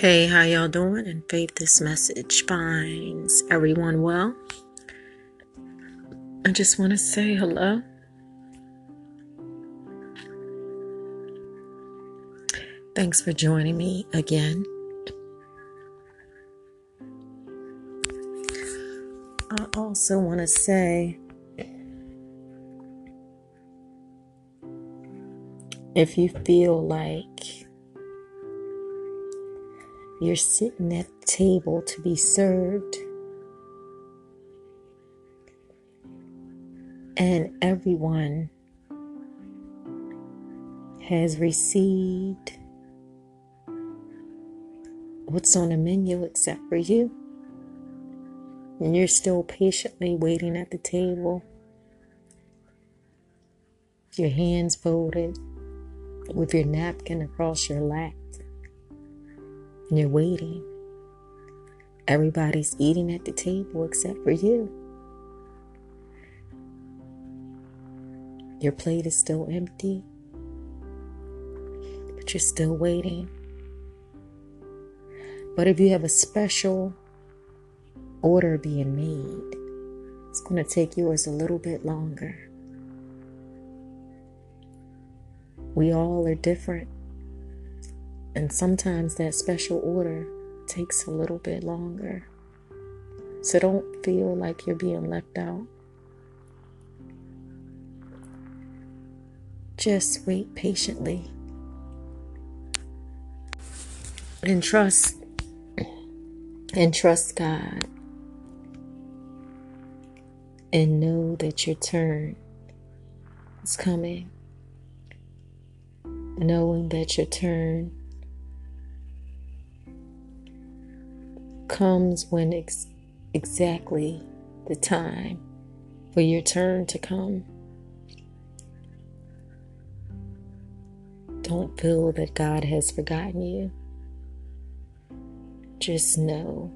Hey, how y'all doing? And faith this message finds everyone well. I just want to say hello. Thanks for joining me again. I also want to say if you feel like you're sitting at the table to be served, and everyone has received what's on the menu except for you. And you're still patiently waiting at the table, your hands folded, with your napkin across your lap. You're waiting. Everybody's eating at the table except for you. Your plate is still empty, but you're still waiting. But if you have a special order being made, it's going to take yours a little bit longer. We all are different. And sometimes that special order takes a little bit longer. So don't feel like you're being left out. Just wait patiently and trust and trust God and know that your turn is coming. Knowing that your turn comes when ex- exactly the time for your turn to come. Don't feel that God has forgotten you. Just know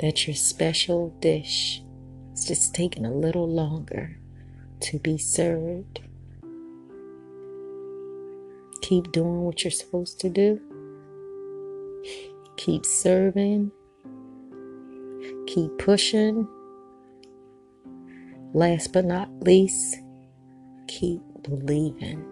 that your special dish is just taking a little longer to be served. Keep doing what you're supposed to do. Keep serving. Keep pushing. Last but not least, keep believing.